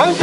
Ayo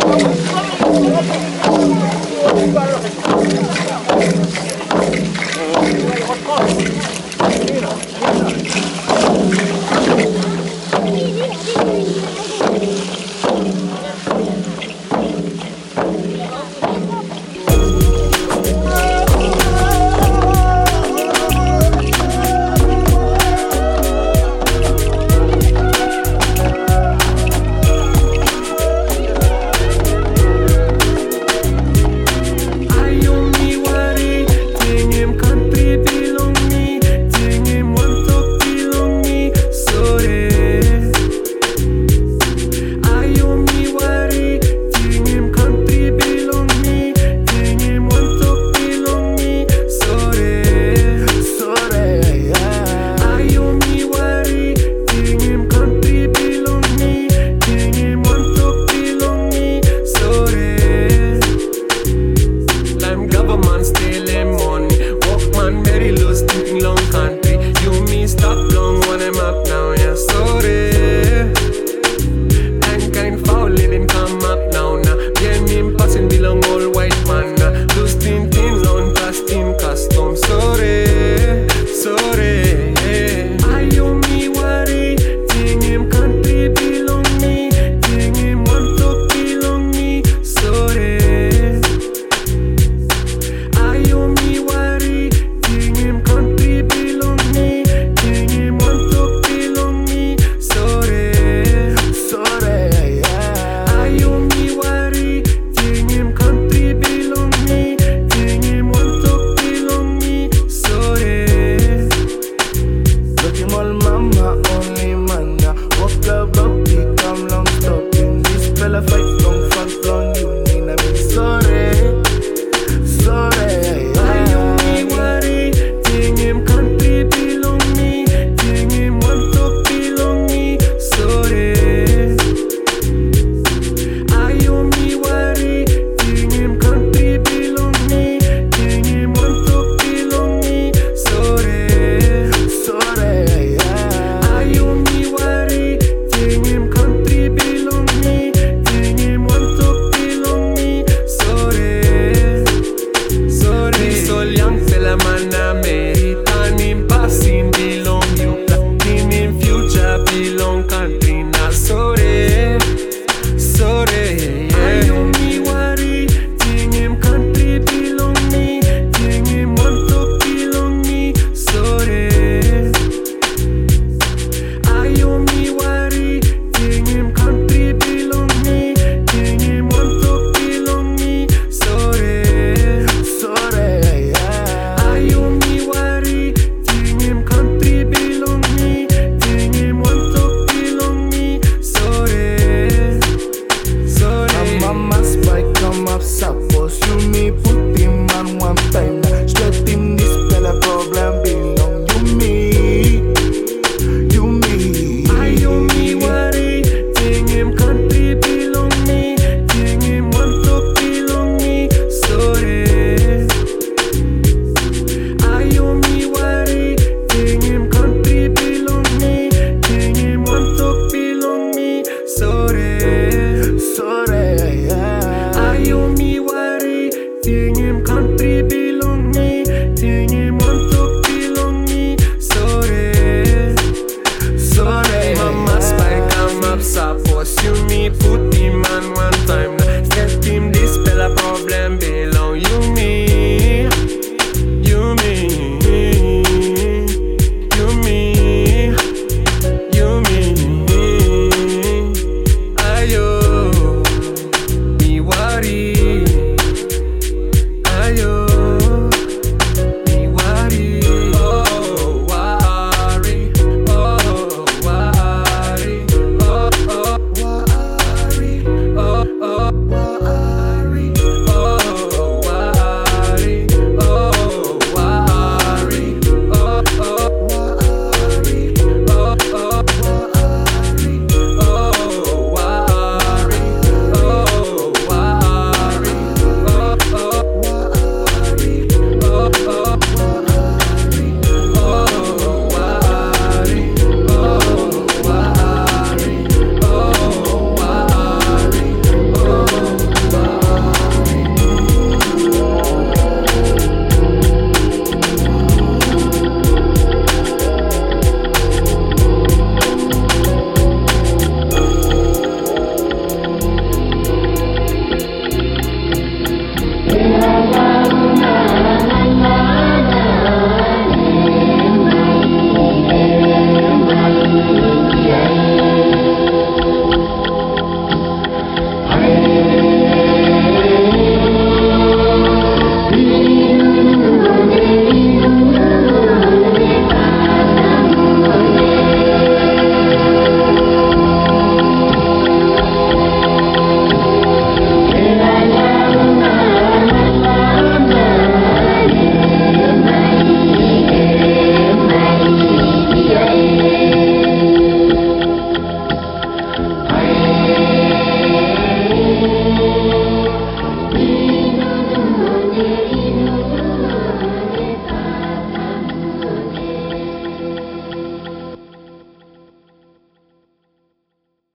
Tá you me.